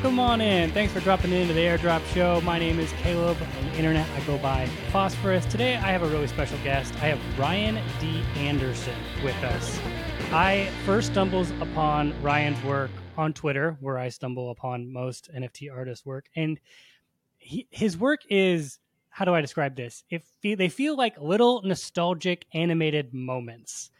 Welcome on in. Thanks for dropping into the Airdrop Show. My name is Caleb. On the internet, I go by Phosphorus. Today, I have a really special guest. I have Ryan D. Anderson with us. I first stumbles upon Ryan's work on Twitter, where I stumble upon most NFT artists' work, and he, his work is how do I describe this? If they feel like little nostalgic animated moments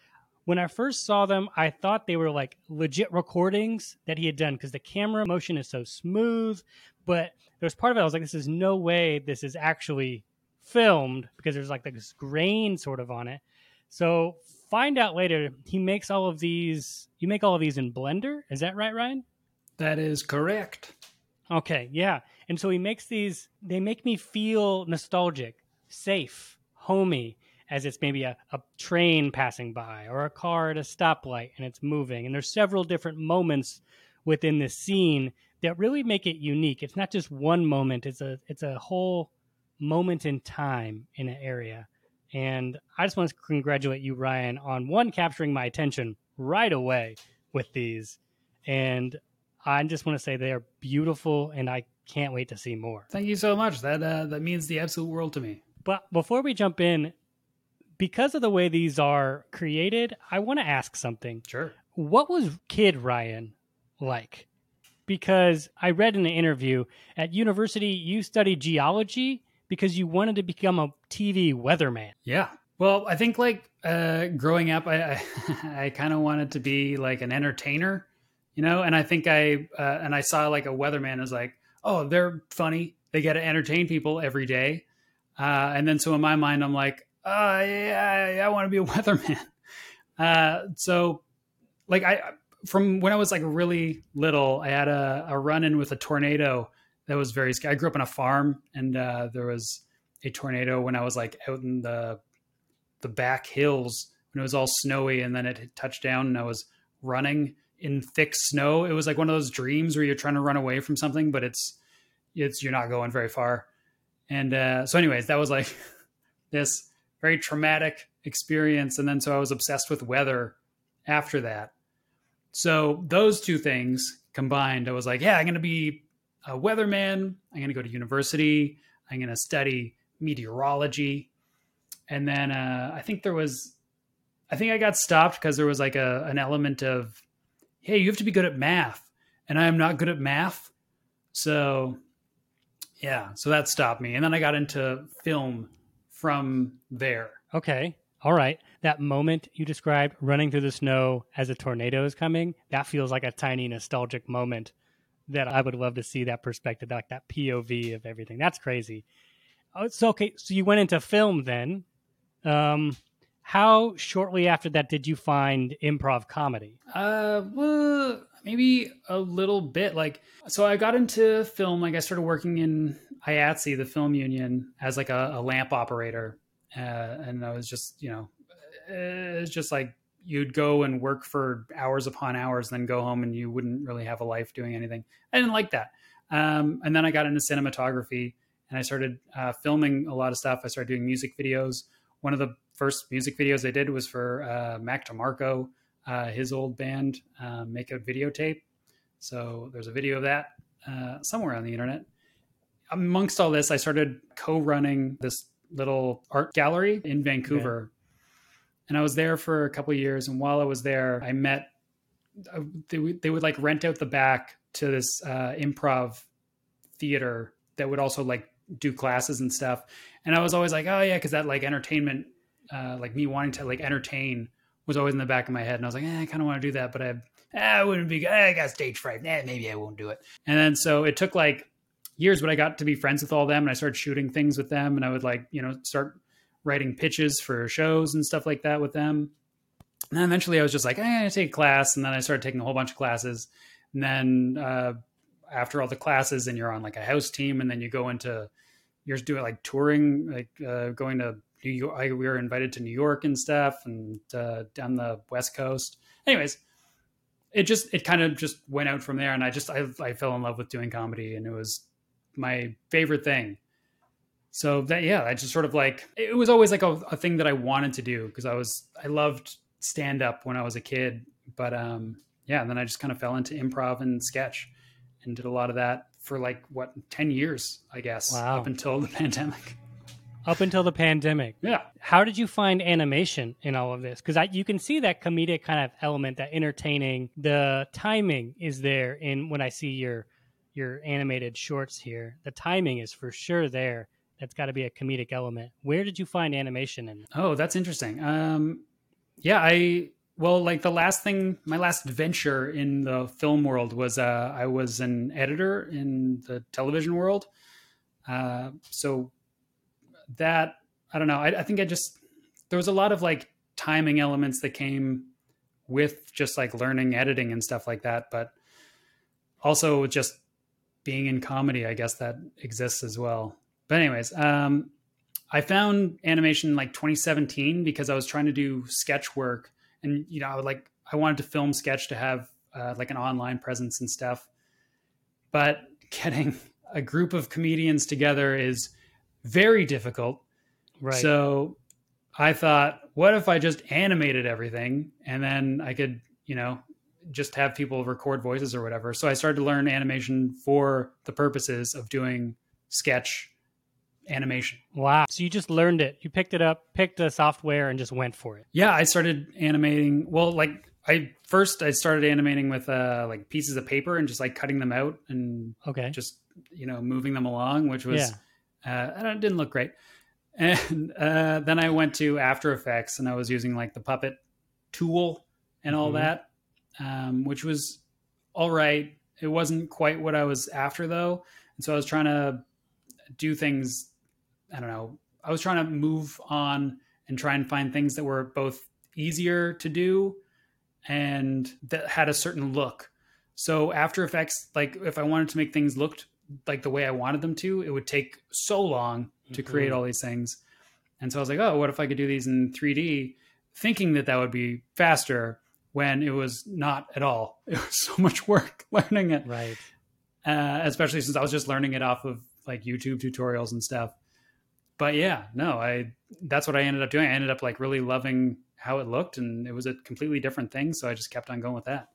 when I first saw them, I thought they were like legit recordings that he had done because the camera motion is so smooth. But there's part of it I was like, this is no way this is actually filmed because there's like this grain sort of on it. So find out later. He makes all of these. You make all of these in Blender. Is that right, Ryan? That is correct. Okay, yeah. And so he makes these. They make me feel nostalgic, safe, homey as it's maybe a, a train passing by or a car at a stoplight and it's moving. And there's several different moments within the scene that really make it unique. It's not just one moment, it's a it's a whole moment in time in an area. And I just want to congratulate you, Ryan, on one capturing my attention right away with these. And I just want to say they are beautiful and I can't wait to see more. Thank you so much. That uh, that means the absolute world to me. But before we jump in, because of the way these are created, I want to ask something. Sure. What was Kid Ryan like? Because I read in an interview at university, you studied geology because you wanted to become a TV weatherman. Yeah. Well, I think like uh, growing up, I I, I kind of wanted to be like an entertainer, you know. And I think I uh, and I saw like a weatherman as like, oh, they're funny. They get to entertain people every day. Uh, and then so in my mind, I'm like, uh, yeah, I, I want to be a weatherman. Uh, so like I, from when I was like really little, I had a, a run in with a tornado that was very scary. I grew up on a farm and, uh, there was a tornado when I was like out in the, the back hills when it was all snowy and then it touched down and I was running in thick snow. It was like one of those dreams where you're trying to run away from something, but it's, it's, you're not going very far. And, uh, so anyways, that was like this, very traumatic experience. And then so I was obsessed with weather after that. So those two things combined, I was like, yeah, I'm going to be a weatherman. I'm going to go to university. I'm going to study meteorology. And then uh, I think there was, I think I got stopped because there was like a, an element of, hey, you have to be good at math. And I am not good at math. So yeah, so that stopped me. And then I got into film from there. Okay. All right. That moment you described running through the snow as a tornado is coming, that feels like a tiny nostalgic moment that I would love to see that perspective, like that POV of everything. That's crazy. Oh, so okay, so you went into film then. Um, how shortly after that did you find improv comedy? Uh, well, maybe a little bit. Like, so I got into film. Like, I started working in IATSE, the film union, as like a, a lamp operator, uh, and I was just, you know, it's just like you'd go and work for hours upon hours, then go home, and you wouldn't really have a life doing anything. I didn't like that. Um, and then I got into cinematography, and I started uh, filming a lot of stuff. I started doing music videos. One of the first music videos I did was for uh, Mac DeMarco, uh, his old band, uh, Makeout Videotape. So there's a video of that uh, somewhere on the internet amongst all this, I started co-running this little art gallery in Vancouver. Okay. And I was there for a couple years. And while I was there, I met, uh, they, they would like rent out the back to this uh, improv theater that would also like do classes and stuff. And I was always like, oh yeah, because that like entertainment, uh, like me wanting to like entertain was always in the back of my head. And I was like, eh, I kind of want to do that, but I, eh, I wouldn't be, eh, I got stage fright. Eh, maybe I won't do it. And then so it took like years, but I got to be friends with all them and I started shooting things with them and I would like, you know, start writing pitches for shows and stuff like that with them. And then eventually I was just like, going to take a class. And then I started taking a whole bunch of classes. And then uh, after all the classes and you're on like a house team and then you go into, you're doing like touring, like uh, going to New York. I, we were invited to New York and stuff and uh, down the West Coast. Anyways, it just, it kind of just went out from there. And I just, I, I fell in love with doing comedy and it was my favorite thing. So that yeah, I just sort of like it was always like a, a thing that I wanted to do because I was I loved stand up when I was a kid, but um yeah, and then I just kind of fell into improv and sketch, and did a lot of that for like what 10 years, I guess, Wow. up until the pandemic. Up until the pandemic. Yeah. How did you find animation in all of this? Because you can see that comedic kind of element, that entertaining. The timing is there in when I see your your animated shorts here. The timing is for sure there. That's got to be a comedic element. Where did you find animation in? Oh, that's interesting. Um, yeah, I well, like the last thing, my last venture in the film world was uh, I was an editor in the television world. Uh, so that I don't know. I, I think I just there was a lot of like timing elements that came with just like learning editing and stuff like that, but also just being in comedy, I guess that exists as well. But anyways, um, I found animation like 2017 because I was trying to do sketch work, and you know, I would like I wanted to film sketch to have uh, like an online presence and stuff. But getting a group of comedians together is very difficult. Right. So I thought, what if I just animated everything and then I could, you know, just have people record voices or whatever. So I started to learn animation for the purposes of doing sketch animation. wow. So you just learned it. You picked it up, picked the software, and just went for it. Yeah, I started animating. Well, like I first I started animating with uh like pieces of paper and just like cutting them out and Okay. just you know moving them along, which was Yeah. Uh, and it didn't look great. And uh, then I went to After Effects and I was using like the puppet tool and all Mhm. that, um, which was all right. It wasn't quite what I was after though, and so I was trying to do things. I don't know. I was trying to move on and try and find things that were both easier to do and that had a certain look. So After Effects, like if I wanted to make things looked like the way I wanted them to, it would take so long to create Mhm. all these things. And so I was like, oh, what if I could do these in 3D, thinking that that would be faster when it was not at all. It was so much work learning it, Right. uh, especially since I was just learning it off of like YouTube tutorials and stuff. But yeah, no, I that's what I ended up doing. I ended up like really loving how it looked, and it was a completely different thing. So I just kept on going with that.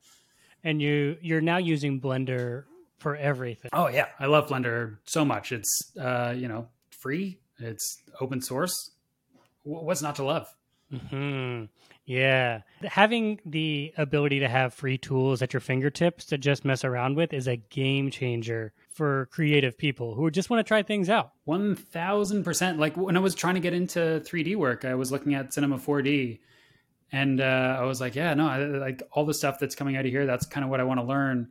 And you you're now using Blender for everything. Oh yeah, I love Blender so much. It's uh, you know free. It's open source. What's not to love? hmm Yeah. Having the ability to have free tools at your fingertips to just mess around with is a game changer for creative people who just want to try things out. One thousand percent. Like when I was trying to get into 3D work, I was looking at Cinema 4D, and uh, I was like, yeah, no, I, like all the stuff that's coming out of here. That's kind of what I want to learn.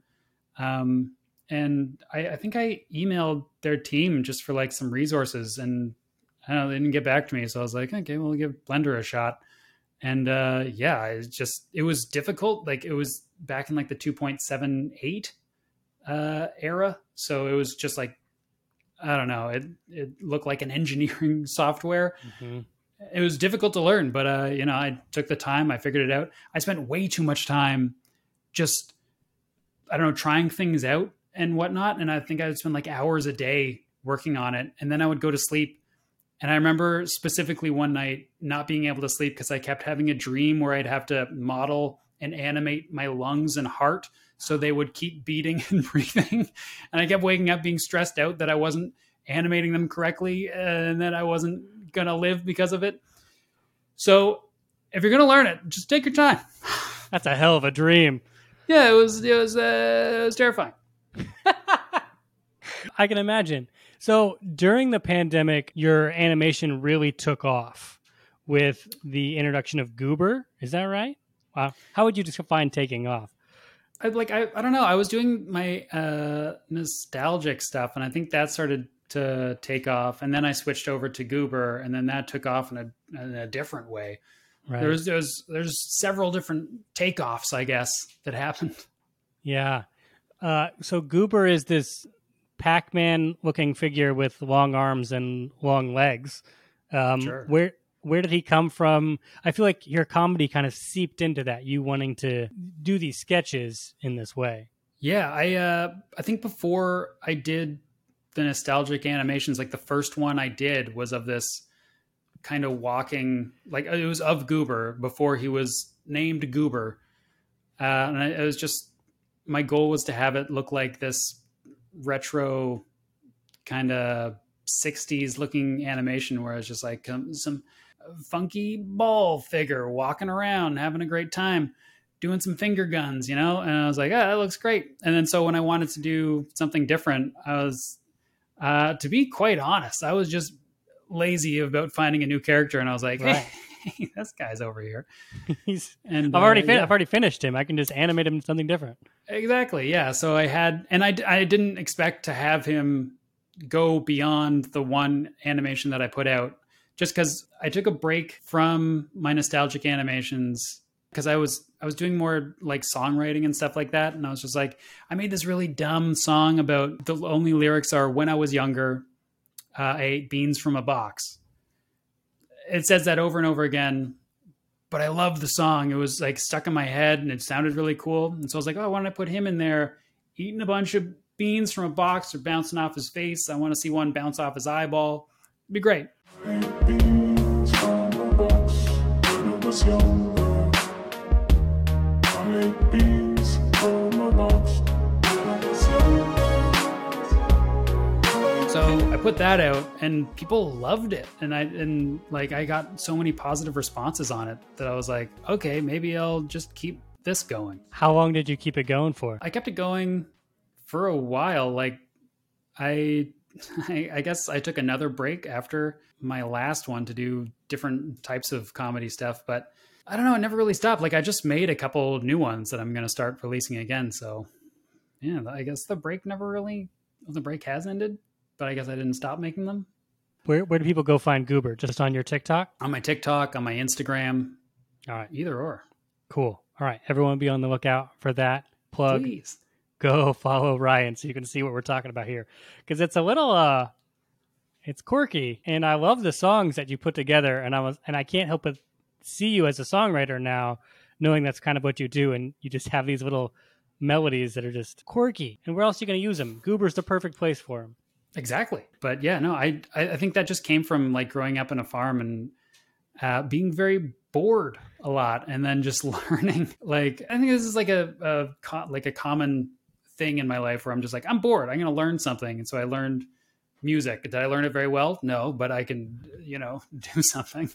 Um, and I, I think I emailed their team just for like some resources, and I don't know, they didn't get back to me. So I was like, okay, we'll give Blender a shot. And uh, yeah, it just it was difficult. Like it was back in like the 2.78 uh, era, so it was just like I don't know. It it looked like an engineering software. hmm It was difficult to learn, but uh, you know, I took the time. I figured it out. I spent way too much time just I don't know trying things out and whatnot. And I think I would spend like hours a day working on it, and then I would go to sleep. And I remember specifically one night not being able to sleep because I kept having a dream where I'd have to model and animate my lungs and heart so they would keep beating and breathing. And I kept waking up being stressed out that I wasn't animating them correctly and that I wasn't going to live because of it. So if you're going to learn it, just take your time. That's a hell of a dream. Yeah, it was it was uh, it was terrifying. I can imagine. So during the pandemic, your animation really took off with the introduction of Goober. Is that right? Wow. How would you define taking off? I like I, I don't know. I was doing my uh nostalgic stuff and I think that started to take off and then I switched over to Goober and then that took off in a in a different way. Right. There's there's there's several different takeoffs, I guess, that happened. Yeah. Uh, so Goober is this Pac-Man looking figure with long arms and long legs. Um, Sure. Where where did he come from? I feel like your comedy kind of seeped into that. You wanting to do these sketches in this way. Yeah, I uh I think before I did the nostalgic animations, like the first one I did was of this kind of walking like it was of Goober before he was named Goober. Uh and I, it was just my goal was to have it look like this retro kind of 60s looking animation where it's just like some funky ball figure walking around having a great time doing some finger guns you know and i was like oh that looks great and then so when i wanted to do something different i was uh, to be quite honest i was just lazy about finding a new character and i was like Right. hey this guy's over here He's, and I've already uh, fin- yeah. I've already finished him. I can just animate him to something different. Exactly. Yeah. So I had, and I I didn't expect to have him go beyond the one animation that I put out just because I took a break from my nostalgic animations because I was, I was doing more like songwriting and stuff like that. And I was just like, I made this really dumb song about the only lyrics are when I was younger, uh, I ate beans from a box. It says that over and over again but I loved the song. It was like stuck in my head and it sounded really cool. And so I was like, oh, why don't I put him in there eating a bunch of beans from a box or bouncing off his face? I want to see one bounce off his eyeball. It'd be great. Put that out and people loved it. And I and like I got so many positive responses on it that I was like, okay, maybe I'll just keep this going. How long did you keep it going for? I kept it going for a while. Like I, I, I guess I took another break after my last one to do different types of comedy stuff, but I don't know. I never really stopped. Like I just made a couple new ones that I'm going to start releasing again. So yeah, I guess the break never really, the break has ended, but I guess I didn't stop making them Where where do people go find Goober? Just on your TikTok? on my TikTok, on my Instagram, All right, either or. cool. All right, everyone be on the lookout for that plug. Please. Go follow Ryan so you can see what we're talking about here because it's a little uh it's quirky and I love the songs that you put together and I was and I can't help but see you as a songwriter now knowing that's kind of what you do and you just have these little melodies that are just quirky and where else are you going to use them goober's the perfect place for them Exactly. But yeah, no, I I think that just came from like growing up in a farm and uh, being very bored a lot, and then just learning. Like I think this is like a, a like a common thing in my life where I'm just like I'm bored. I'm going to learn something, and so I learned music. Did I learn it very well? No, but I can you know do something.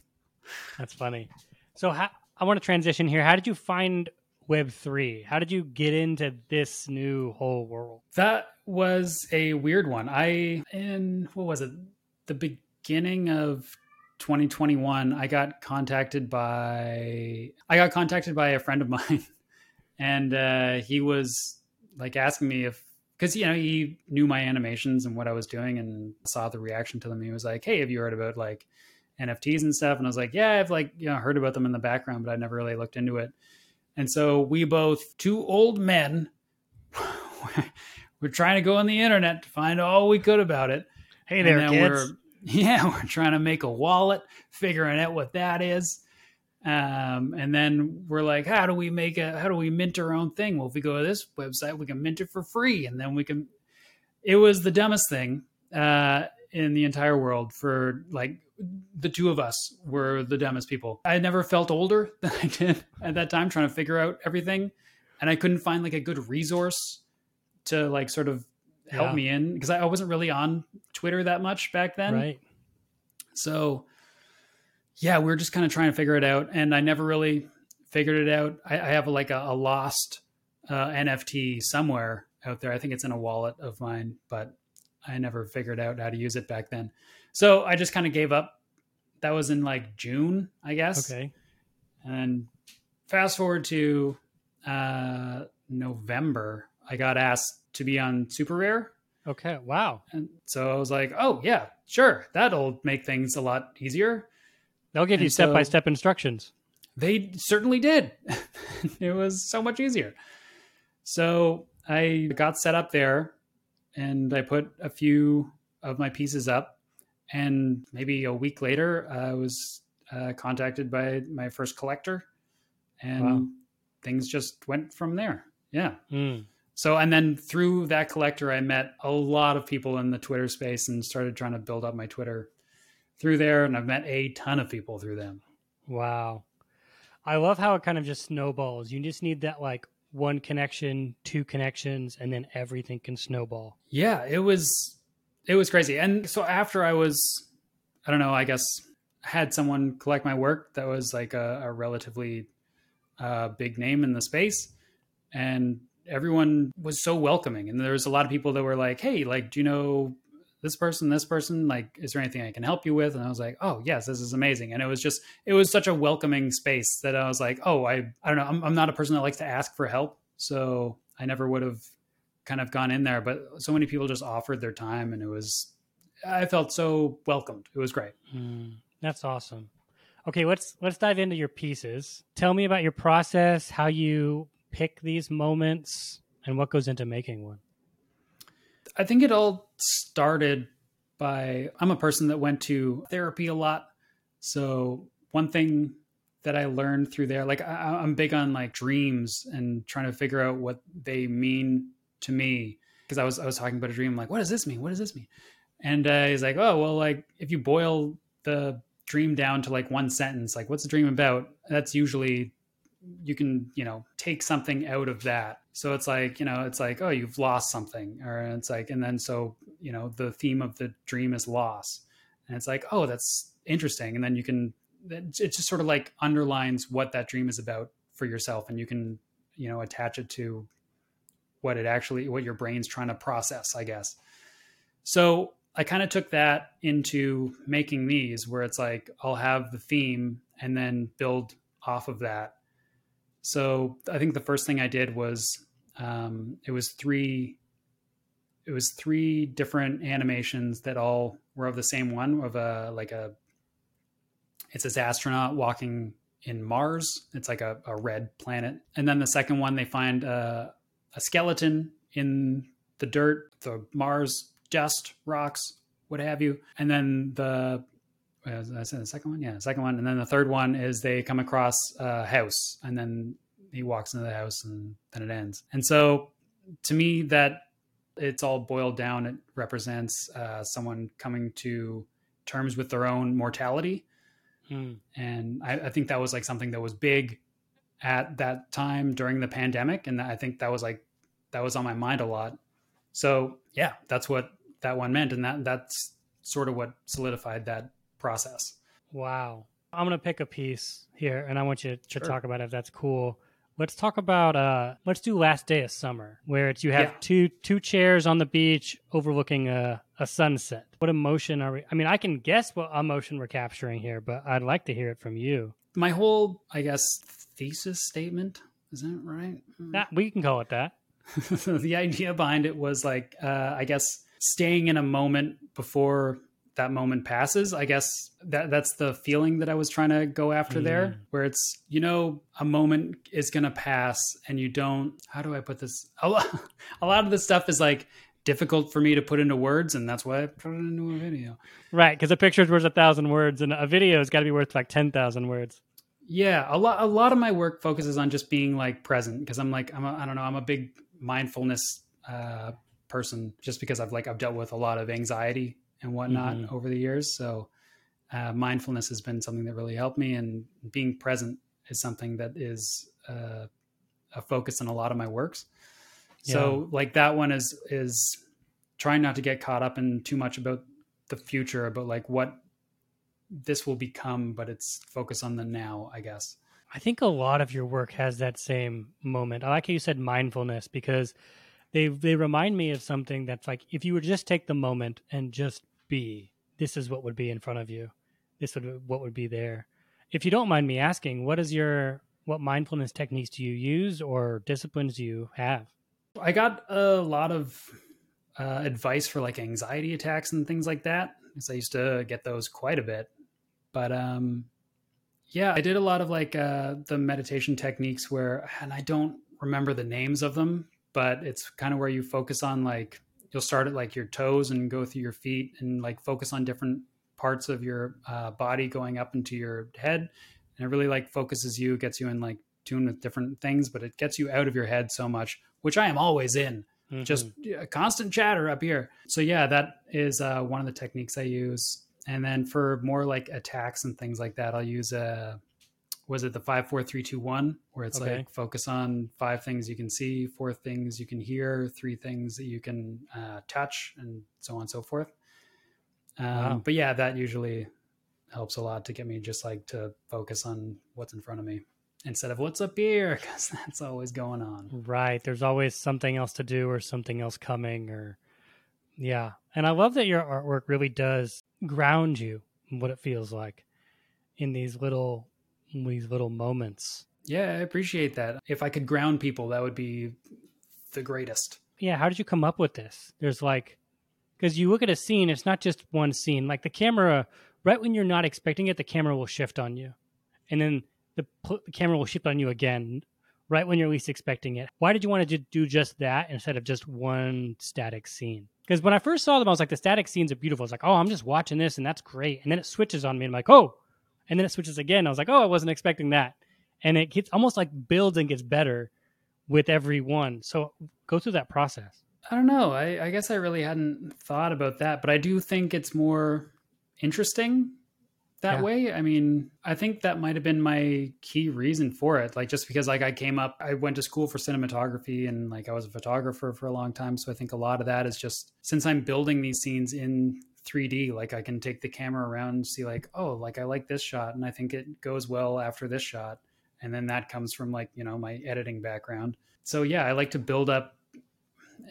that's funny so how, i want to transition here how did you find web 3 how did you get into this new whole world That was a weird one. I in what was it? The beginning of 2021, I got contacted by I got contacted by a friend of mine, and uh, he was like asking me if because you know he knew my animations and what I was doing and saw the reaction to them. He was like, "Hey, have you heard about like NFTs and stuff?" And I was like, "Yeah, I've like you know heard about them in the background, but I never really looked into it." And so we both, two old men, we're trying to go on the internet to find all we could about it. hey there kids We're, yeah, we're trying to make a wallet, figuring out what that is. Um, and then we're like, how do we make a, how do we mint our own thing? Well, if we go to this website, we can mint it for free. And then we can, it was the dumbest thing, uh, in the entire world for like the two of us were the dumbest people. I never felt older than I did at that time trying to figure out everything. And I couldn't find like a good resource to like sort of help Yeah. me in because I wasn't really on Twitter that much back then. right So yeah, we were just kind of trying to figure it out, and I never really figured it out. I, I have like a, a lost uh, NFT somewhere out there. I think it's in a wallet of mine, but I never figured out how to use it back then. So I just kind of gave up. That was in like June, I guess. okay And fast forward to uh, November, I got asked to be on SuperRare. okay wow And so I was like, oh, yeah, sure. That'll make things a lot easier. they'll give you And so- step by step instructions They certainly did. it was so much easier. So I got set up there and I put a few of my pieces up. And maybe a week later, I was uh, contacted by my first collector and Wow. things just went from there. Yeah. Mm. So, and then through that collector, I met a lot of people in the Twitter space and started trying to build up my Twitter through there. And I've met a ton of people through them. Wow. I love how it kind of just snowballs. You just need that like one connection, two connections, and then everything can snowball. Yeah, it was it was crazy. And so after I was I don't know, I guess had someone collect my work that was like a, a relatively uh, big name in the space and everyone was so welcoming and there was a lot of people that were like hey like do you know this person this person like is there anything i can help you with and i was like oh yes this is amazing and it was just it was such a welcoming space that i was like oh i i don't know i'm, I'm not a person that likes to ask for help so i never would have kind of gone in there but so many people just offered their time and it was i felt so welcomed it was great Mm, that's awesome. Okay, let's let's dive into your pieces. Tell me about your process, how you pick these moments, and what goes into making one. I think it all started by I'm a person that went to therapy a lot. So one thing that I learned through there, like I, I'm big on like dreams and trying to figure out what they mean to me. Because I was I was talking about a dream, like what does this mean? What does this mean? And uh, he's like, oh well, like if you boil the dream down to like one sentence, like what's the dream about? That's usually you can you know take something out of that so it's like you know it's like oh you've lost something or it's like and then so you know the theme of the dream is loss. And it's like oh that's interesting. And then you can it just sort of like underlines what that dream is about for yourself and you can you know attach it to what it actually what your brain's trying to process i guess. So i kind of took that into making these where it's like i'll have the theme and then build off of that. So I think the first thing I did was um, it was three it was three different animations that all were of the same one of a like a it's this astronaut walking in Mars. It's like a, a red planet. And then the second one they find a, a skeleton in the dirt, the Mars dust, rocks, what have you. And then the I said the second one, yeah, the second one, and then the third one is they come across a house, and then he walks into the house, and then it ends. And so, to me, that it's all boiled down. It represents uh, someone coming to terms with their own mortality, Hmm. and I, I think that was like something that was big at that time during the pandemic, and I think that was like that was on my mind a lot. So yeah, that's what that one meant, and that that's sort of what solidified that process. Wow. I'm going to pick a piece here and I want you to Sure. talk about it if that's cool. Let's talk about uh let's do last day of summer where it's you have Yeah. two two chairs on the beach overlooking a a sunset. What emotion are we I mean I can guess what emotion we're capturing here, but I'd like to hear it from you. My whole, I guess, thesis statement is that right? That we can call it that. the idea behind it was like, uh, I guess, staying in a moment before that moment passes. I guess that that's the feeling that I was trying to go after there, where it's you know a moment is gonna pass, and you don't. How do I put this? A lot, a lot of this stuff is like difficult for me to put into words, and that's why I put it into a video. Right, because a picture's worth a thousand words and a video's got to be worth like 10,000 words. Yeah, a lot a lot of my work focuses on just being like present because I'm like I'm a, I don't know I'm a big mindfulness uh, person just because I've like I've dealt with a lot of anxiety and whatnot Mhm. over the years. So uh, mindfulness has been something that really helped me, and being present is something that is uh, a focus in a lot of my works. So like that one is is trying not to get caught up in too much about the future about like what this will become, but it's focus on the now, I guess. I think a lot of your work has that same moment. I like how you said mindfulness because they they remind me of something that's like if you would just take the moment and just be, this is what would be in front of you. This would what would be there. If you don't mind me asking, what is your what mindfulness techniques do you use or disciplines do you have? I got a lot of uh, advice for like anxiety attacks and things like that because I used to get those quite a bit. But um, yeah, I did a lot of like uh, the meditation techniques where, and I don't remember the names of them, but it's kind of where you focus on like you'll start at like your toes and go through your feet and like focus on different parts of your uh, body going up into your head, and it really like focuses you, gets you in like tune with different things, but it gets you out of your head so much, which I am always in just a constant chatter up here. So yeah, that is uh, one of the techniques I use. And then for more like attacks and things like that, I'll use a was it the five four three two one where it's Okay. like focus on five things you can see four things you can hear three things that you can uh, touch and so on and so forth um, Wow. but yeah that usually helps a lot to get me just like to focus on what's in front of me instead of what's up here because that's always going on Right. There's always something else to do or something else coming or yeah. And I love that your artwork really does ground you in what it feels like in these little these little moments. yeah i appreciate that if i could ground people that would be the greatest Yeah, how did you come up with this? There's like cuz you look at a scene, it's not just one scene. Like the camera right when you're not expecting it, the camera will shift on you. And then the, pl- the camera will shift on you again right when you're least expecting it. Why did you want to do just that instead of just one static scene? Because when I first saw them, I was like, the static scenes are beautiful. It's like, oh, I'm just watching this and that's great. And then it switches on me and I'm like, oh, and then it switches again. I was like, oh, I wasn't expecting that. And it gets almost like builds and gets better with every one. So go through that process. I don't know. I, I guess I really hadn't thought about that, but I do think it's more interesting that Yeah. way. I mean, I think that might have been my key reason for it. Like just because like I came up, I went to school for cinematography and like I was a photographer for a long time. So I think a lot of that is just since I'm building these scenes in 3D, like I can take the camera around and see like, oh, like I like this shot and I think it goes well after this shot. And then that comes from like, you know, my editing background. So yeah, I like to build up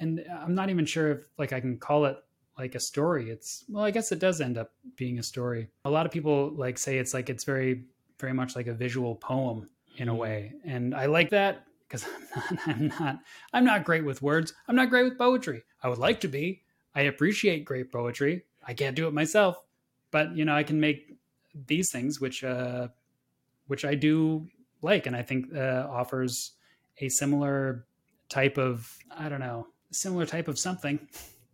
and I'm not even sure if like I can call it like a story. It's well, I guess it does end up being a story. A lot of people like say it's like it's very very much like a visual poem in a Mhm. way, and I like that because I'm not, I'm not I'm not great with words. I'm not great with poetry. I would like to be. I appreciate great poetry. I can't do it myself, but you know I can make these things which uh which I do like, and I think uh, offers a similar type of I don't know similar type of something.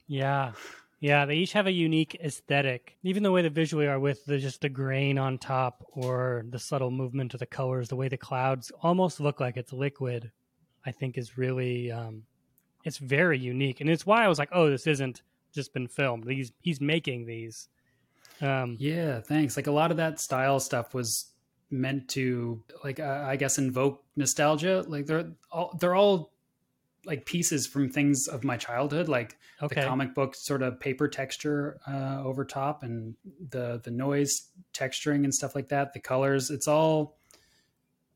Yeah. Yeah, they each have a unique aesthetic. Even the way they visually are with the just the grain on top or the subtle movement of the colors, the way the clouds almost look like it's liquid, I think is really um it's very unique. And it's why I was like, "Oh, this isn't just been filmed. He's he's making these." Um Yeah, thanks. Like a lot of that style stuff was meant to like uh, I guess invoke nostalgia. Like they're all they're all like pieces from things of my childhood, like okay. the comic book sort of paper texture uh, over top and the the noise texturing and stuff like that. The colors, it's all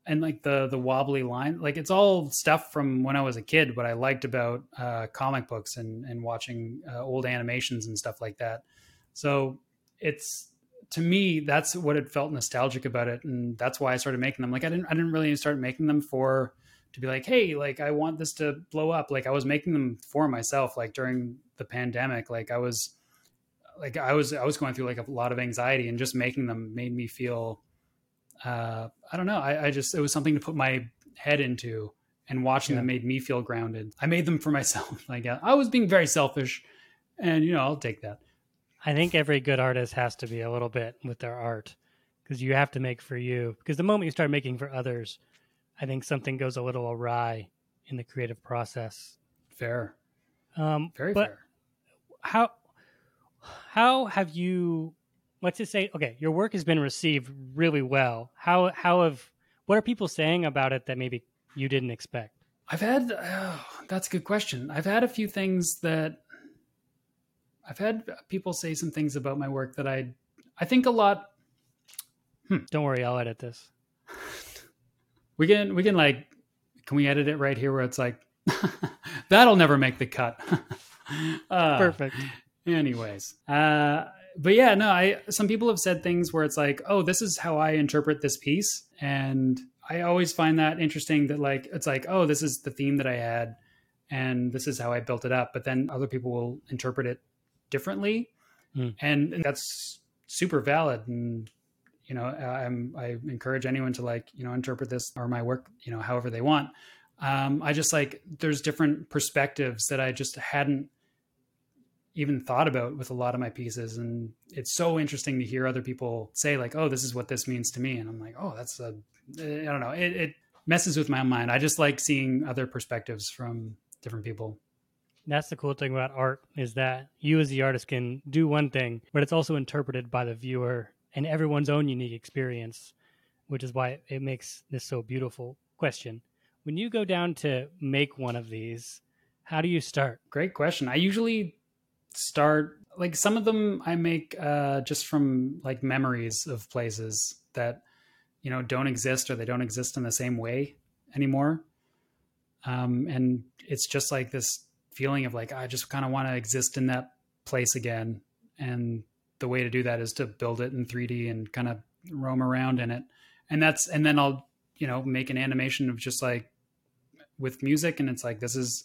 and like the the wobbly line, like it's all stuff from when I was a kid. What I liked about uh, comic books and and watching uh, old animations and stuff like that. So it's to me that's what it felt nostalgic about it, and that's why I started making them. Like I didn't I didn't really start making them for to be like, hey, like I want this to blow up. Like I was making them for myself. Like during the pandemic, like I was like I was I was going through like a lot of anxiety, and just making them made me feel. Uh, I don't know. I, I just it was something to put my head into, and watching Yeah. them made me feel grounded. I made them for myself. Like uh, I was being very selfish, and you know I'll take that. I think every good artist has to be a little bit with their art because you have to make for you. Because the moment you start making for others, I think something goes a little awry in the creative process. Fair, Um, very fair. how how have you? Let's just say, okay, your work has been received really well. How how have what are people saying about it that maybe you didn't expect? I've had oh, that's a good question. I've had a few things that I've had people say some things about my work that I I think a lot Don't worry, I'll edit this. we can we can like can we edit it right here where it's like that'll never make the cut. uh, Perfect. anyways uh but yeah no i some people have said things where it's like oh this is how i interpret this piece. And i always find that interesting that like it's like oh this is the theme that i had and this is how i built it up. But then other people will interpret it differently. Hmm. and, and that's super valid. And you know i'm i encourage anyone to like you know interpret this or my work you know however they want. Um i just like there's different perspectives that i just hadn't even thought about with a lot of my pieces and it's so interesting to hear other people say like oh this is what this means to me and i'm like oh that's a eh, i don't know it, it messes with my mind i just like seeing other perspectives from different people That's the cool thing about art is that you as the artist can do one thing, but it's also interpreted by the viewer and everyone's own unique experience which is why it makes this so beautiful. Question: When you go down to make one of these, how do you start? Great question. I usually start like some of them I make uh, just from like memories of places that you know don't exist or they don't exist in the same way anymore. Um, and it's just like this feeling of like I just kind of want to exist in that place again. And the way to do that is to build it in 3D and kind of roam around in it. And that's and then I'll you know make an animation of just like with music and it's like this is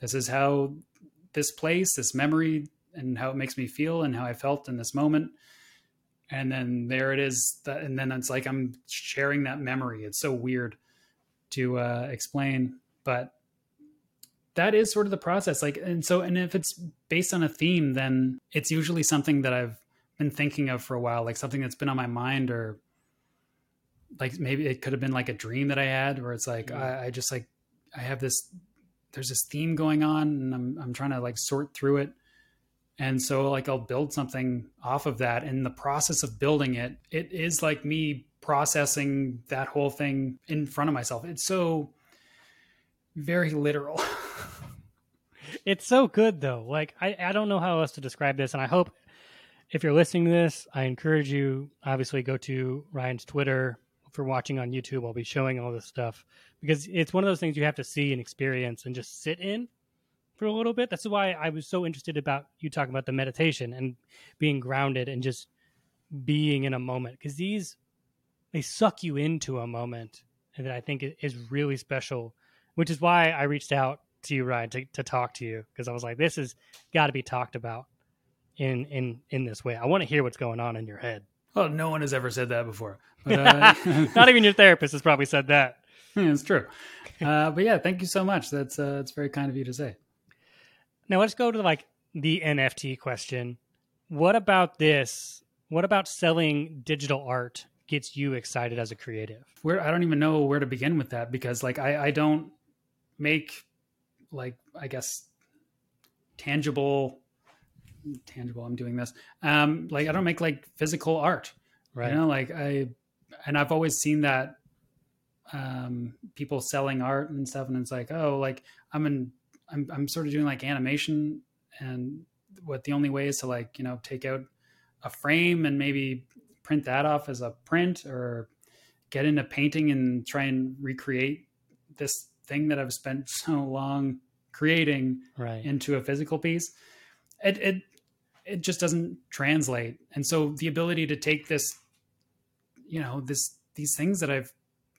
this is how this place this memory and how it makes me feel and how I felt in this moment. And then there it is. That, and then it's like I'm sharing that memory. It's so weird to uh, explain, but that is sort of the process. Like, and so, and if it's based on a theme, then it's usually something that I've been thinking of for a while, like something that's been on my mind, or like maybe it could have been like a dream that I had, where it's like I, I just like I have this. There's this theme going on, and I'm I'm trying to like sort through it. And so like i'll build something off of that. In the process of building it it is like me processing that whole thing in front of myself. It's so very literal. It's so good though. Like I, I don't know how else to describe this and i hope if you're listening to this i encourage you obviously go to ryan's twitter for watching on youtube. I'll be showing all this stuff because it's one of those things you have to see and experience and just sit in for a little bit. That's why I was so interested about you talking about the meditation and being grounded and just being in a moment because these they suck you into a moment that I think is really special, which is why I reached out to you, Ryan, to, to talk to you because I was like, this has got to be talked about in in in this way. I want to hear what's going on in your head. Well, no one has ever said that before. But, uh, Not even your therapist has probably said that. it's true. Uh, but yeah, thank you so much. That's uh, it's very kind of you to say. Now let's go to like the NFT question. What about this? What about selling digital art gets you excited as a creative? Where I don't even know where to begin with that because like I, I don't make like I guess tangible tangible I'm doing this. Um like I don't make like physical art. Right. You know, like I and I've always seen that um people selling art and stuff and it's like, oh, like I'm in I'm I'm sort of doing like animation and what the only way is to like, you know, take out a frame and maybe print that off as a print or get into painting and try and recreate this thing that I've spent so long creating right. into a physical piece. It it it just doesn't translate. And so the ability to take this you know, this these things that I've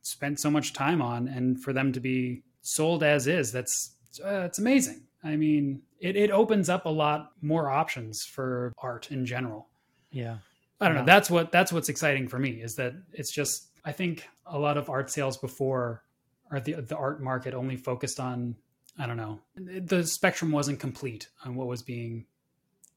spent so much time on and for them to be sold as is, that's uh, it's amazing. I mean, it, it opens up a lot more options for art in general. Yeah. I don't Yeah. know. That's what that's what's exciting for me is that it's just I think a lot of art sales before or the the art market only focused on I don't know. The spectrum wasn't complete on what was being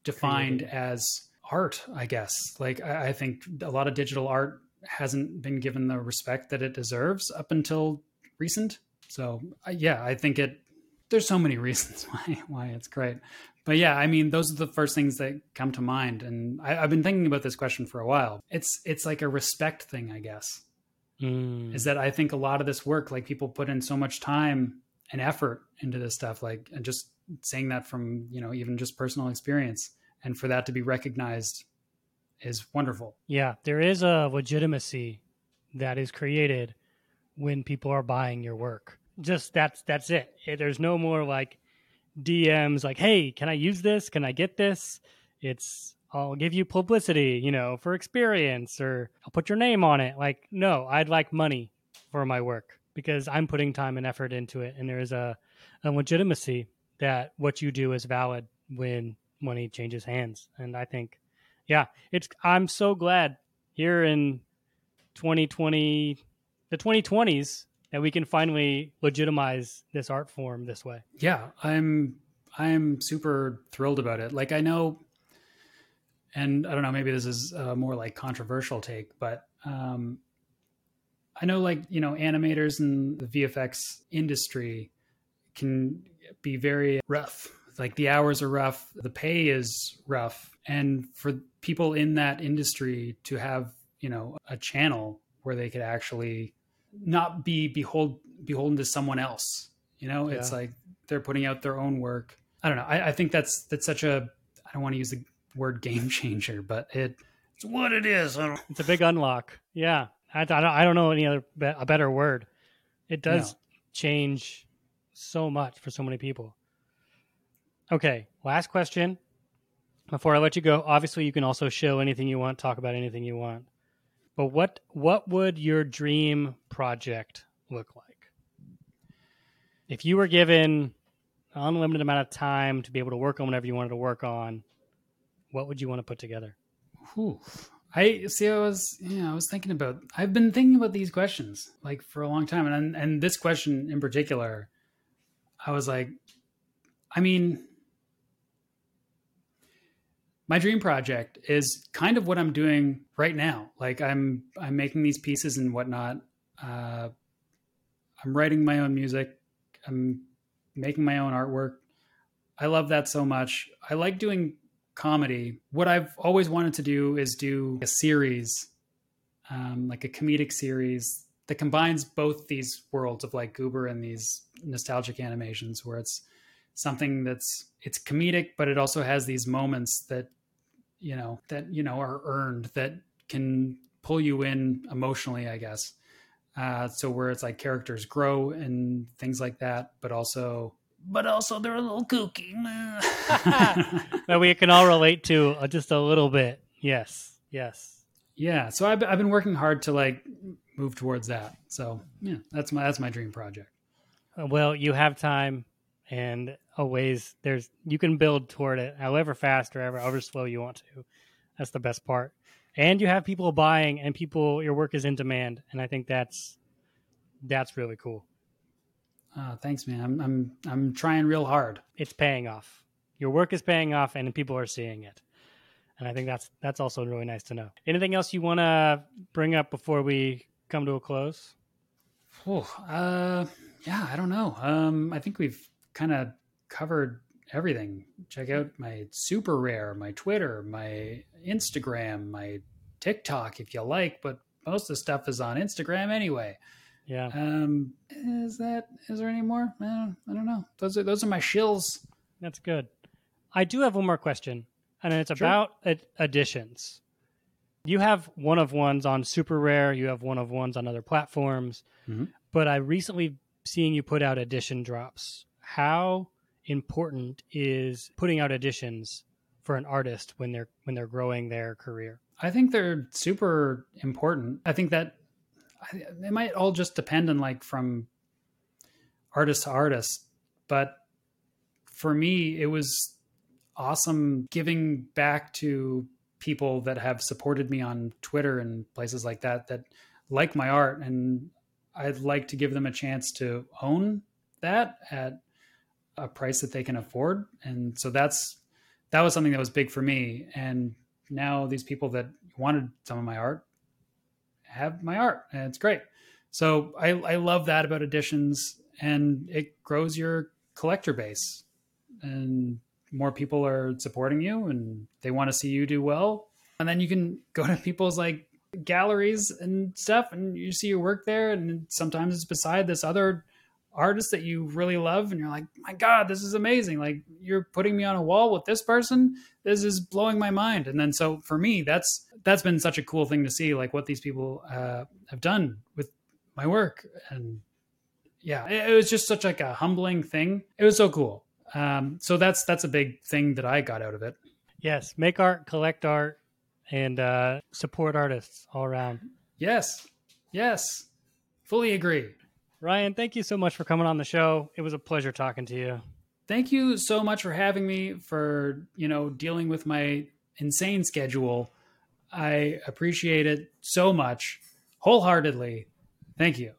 defined Created. as art, I guess. Like I, I think a lot of digital art hasn't been given the respect that it deserves up until recent. So yeah, I think it. There's so many reasons why why it's great, but yeah, I mean those are the first things that come to mind, and I, I've been thinking about this question for a while. It's it's like a respect thing, I guess. Mm. Is that I think a lot of this work, like people put in so much time and effort into this stuff, like and just saying that from you know even just personal experience, and for that to be recognized is wonderful. Yeah, there is a legitimacy that is created when people are buying your work. Just that's that's it. Eh, There's no more like DMs like, "Hey, can I use this? Can I get this?" It's I'll give you publicity, you know, for experience or I'll put your name on it. Like, no, I'd like money for my work because I'm putting time and effort into it and there is a, a legitimacy that what you do is valid when money changes hands. And I think yeah, it's I'm so glad here in 2020 the 2020s that we can finally legitimize this art form this way. yeah i'm i'm super thrilled about it like i know and i don't know maybe this is a more like controversial take but um i know like you know animators and the vfx industry can be very rough like the hours are rough the pay is rough and for people in that industry to have you know a channel where they could actually not be behold beholden to someone else. You know, it's like they're putting out their own work. I don't know. I, I think that's that's such a I don't want to use the word game changer, but it it's what it is. I don't, It's a big unlock. Yeah. I, I, don't, I don't know any other a better word. It does No. change so much for so many people. Okay, last question. Before I let you go, obviously you can also show anything you want, talk about anything you want. But what what would your dream project look like? If you were given an unlimited amount of time to be able to work on whatever you wanted to work on, what would you want to put together? Whew. I see. I was, yeah, I was thinking about. I've been thinking about these questions like for a long time, and and this question in particular, I was like, I mean, my dream project is kind of what I'm doing right now. Like I'm I'm making these pieces and whatnot. Uh, I'm writing my own music. I'm making my own artwork. I love that so much. I like doing comedy. What I've always wanted to do is do a series, um, like a comedic series that combines both these worlds of like Goober and these nostalgic animations, where it's something that's it's comedic, but it also has these moments that you know that you know are earned that can pull you in emotionally, I guess. Uh, so where it's like characters grow and things like that, but also but also they're a little kooky. that we can all relate to uh, just a little bit. Yes, yes. yeah, so I've, I've been working hard to like move towards that. So yeah, that's my that's my dream project. Uh, Well, you have time and always there's you can build toward it however fast or however, however slow you want to. That's the best part. And you have people buying and people your work is in demand and I think that's that's really cool. Uh, thanks, man. I'm I'm I'm trying real hard. It's paying off. Your work is paying off and people are seeing it. And I think that's that's also really nice to know. Anything else you want to bring up before we come to a close? Whew, uh, yeah, I don't know. Um, I think we've kind of covered everything. Check out my SuperRare, my Twitter, my Instagram, my TikTok if you like, but most of the stuff is on Instagram anyway. Yeah. Um, is that is there any more? I don't, I don't know. Those are those are my shills. That's good. I do have one more question, and it's Sure. about ad- additions. You have one of ones on SuperRare. You have one of ones on other platforms. Mhm. But I recently seen you put out edition drops. How important is putting out editions for an artist when they're when they're growing their career? I think they're super important. I think that it might all just depend on like from artist to artist, but for me, it was awesome giving back to people that have supported me on Twitter and places like that that like my art, and I'd like to give them a chance to own that at a price that they can afford, and so that's that was something that was big for me, and now these people that wanted some of my art have my art and it's great. So i, I love that about editions and it grows your collector base and more people are supporting you and they want to see you do well. And then you can go to people's like galleries and stuff and you see your work there and sometimes it's beside this other artist that you really love and you're like my god this is amazing. Like you're putting me on a wall with this person. This is blowing my mind. And then so for me that's that's been such a cool thing to see like what these people uh, have done with my work. And yeah it, it was just such like a humbling thing. It was so cool. Um, so that's that's a big thing that i got out of it. Yes, make art, collect art, and uh, support artists all around. yes. Yes. Fully agree Ryan, thank you so much for coming on the show. It was a pleasure talking to you. thank you so much for having me for you know dealing with my insane schedule i appreciate it so much wholeheartedly thank you